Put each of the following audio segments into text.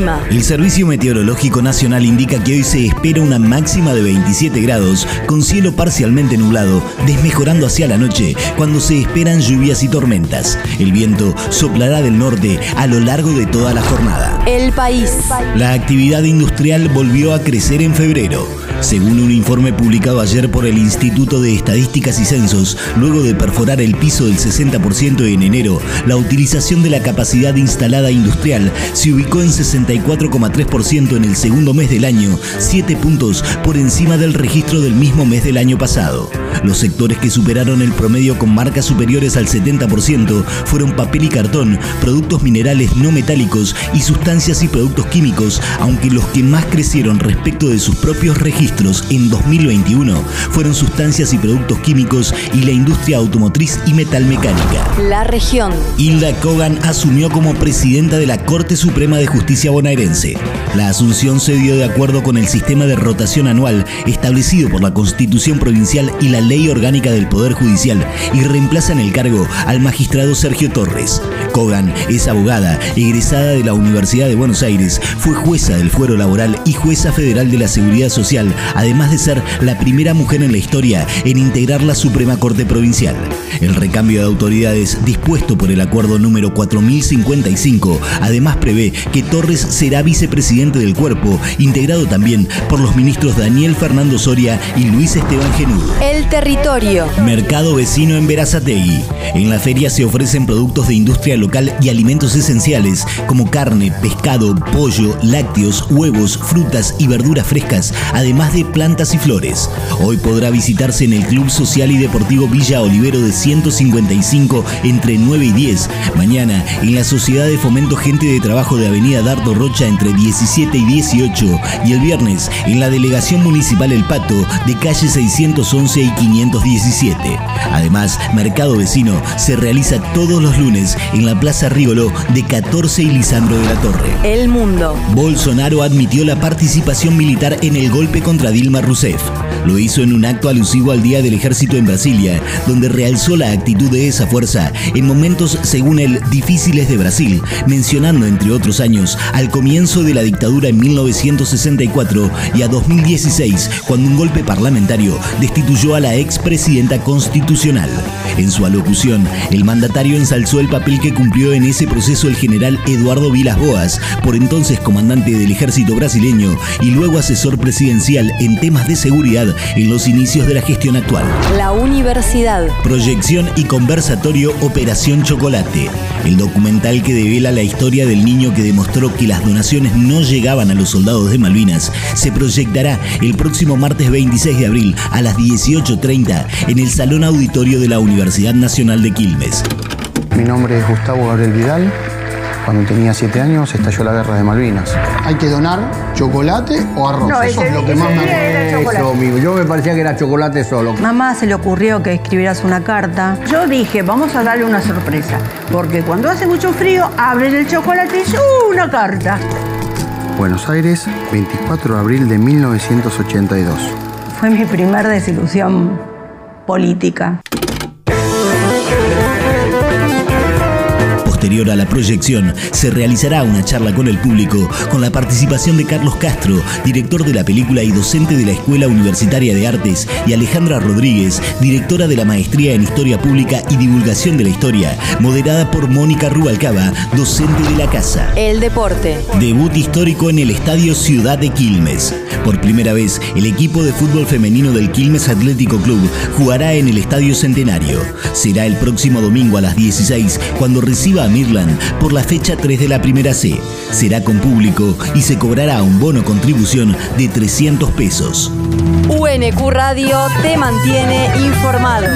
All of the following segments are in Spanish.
El clima. El Servicio Meteorológico Nacional indica que hoy se espera una máxima de 27 grados, con cielo parcialmente nublado, desmejorando hacia la noche, cuando se esperan lluvias y tormentas. El viento soplará del norte a lo largo de toda la jornada. El país. La actividad industrial volvió a crecer en febrero. Según un informe publicado ayer por el Instituto de Estadísticas y Censos, luego de perforar el piso del 60% en enero, la utilización de la capacidad instalada industrial se ubicó en 64,3% en el segundo mes del año, 7 puntos por encima del registro del mismo mes del año pasado. Los sectores que superaron el promedio con marcas superiores al 70% fueron papel y cartón, productos minerales no metálicos y sustancias y productos químicos, aunque los que más crecieron respecto de sus propios registros en 2021 fueron sustancias y productos químicos y la industria automotriz y metalmecánica. La región. Hilda Kogan asumió como presidenta de la Corte Suprema de Justicia bonaerense. La asunción se dio de acuerdo con el sistema de rotación anual establecido por la Constitución Provincial y la Ley Orgánica del Poder Judicial y reemplaza en el cargo al magistrado Sergio Torres. Kogan es abogada, egresada de la Universidad de Buenos Aires, fue jueza del Fuero Laboral y jueza federal de la Seguridad Social, además de ser la primera mujer en la historia en integrar la Suprema Corte Provincial. El recambio de autoridades dispuesto por el acuerdo número 4055 además prevé que Torres será vicepresidente del cuerpo, integrado también por los ministros Daniel Fernando Soria y Luis Esteban Genudo. El territorio. Mercado vecino en Verazategui. En la feria se ofrecen productos de industria local y alimentos esenciales como carne, pescado, pollo, lácteos, huevos, frutas y verduras frescas, además de plantas y flores. Hoy podrá visitarse en el Club Social y Deportivo Villa Olivero de 155 entre 9 y 10. Mañana en la Sociedad de Fomento Gente de Trabajo de Avenida Dardo Rocha entre 17 y 18. Y el viernes en la Delegación Municipal El Pato de calle 611 y 517. Además, Mercado Vecino se realiza todos los lunes en la Plaza Rigoló de 14 y Lisandro de la Torre. El mundo. Bolsonaro admitió la participación militar en el golpe contra Dilma Rousseff. Lo hizo en un acto alusivo al Día del Ejército en Brasilia, donde realzó la actitud de esa fuerza en momentos, según él, difíciles de Brasil, mencionando, entre otros años, al comienzo de la dictadura en 1964 y a 2016, cuando un golpe parlamentario destituyó a la expresidenta constitucional. En su alocución, el mandatario ensalzó el papel que cumplió en ese proceso el general Eduardo Vilas Boas, por entonces comandante del ejército brasileño y luego asesor presidencial en temas de seguridad en los inicios de la gestión actual. La universidad. Proyección y conversatorio Operación Chocolate. El documental que devela la historia del niño que demostró que las donaciones no llegaban a los soldados de Malvinas se proyectará el próximo martes 26 de abril a las 18.30 en el Salón Auditorio de la Universidad Nacional de Quilmes. Mi nombre es Gustavo Gabriel Vidal. Cuando tenía siete años estalló la guerra de Malvinas. ¿Hay que donar chocolate o arroz? No, Eso ese- es lo que más me. Eso, amigo. Yo me parecía que era chocolate solo. Mamá se le ocurrió que escribieras una carta. Yo dije, vamos a darle una sorpresa. Porque cuando hace mucho frío, abren el chocolate y ¡uh, una carta! Buenos Aires, 24 de abril de 1982. Fue mi primer desilusión política. Posterior a la proyección, se realizará una charla con el público con la participación de Carlos Castro, director de la película y docente de la Escuela Universitaria de Artes, y Alejandra Rodríguez, directora de la Maestría en Historia Pública y Divulgación de la Historia, moderada por Mónica Rubalcaba, docente de la casa. El deporte. Debut histórico en el Estadio Ciudad de Quilmes. Por primera vez, el equipo de fútbol femenino del Quilmes Atlético Club jugará en el Estadio Centenario. Será el próximo domingo a las 16 cuando reciba a Midland por la fecha 3 de la Primera C. Será con público y se cobrará un bono contribución de 300 pesos. UNQ Radio te mantiene informado.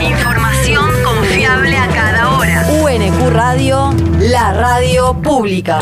Información confiable a cada hora. UNQ Radio, la radio pública.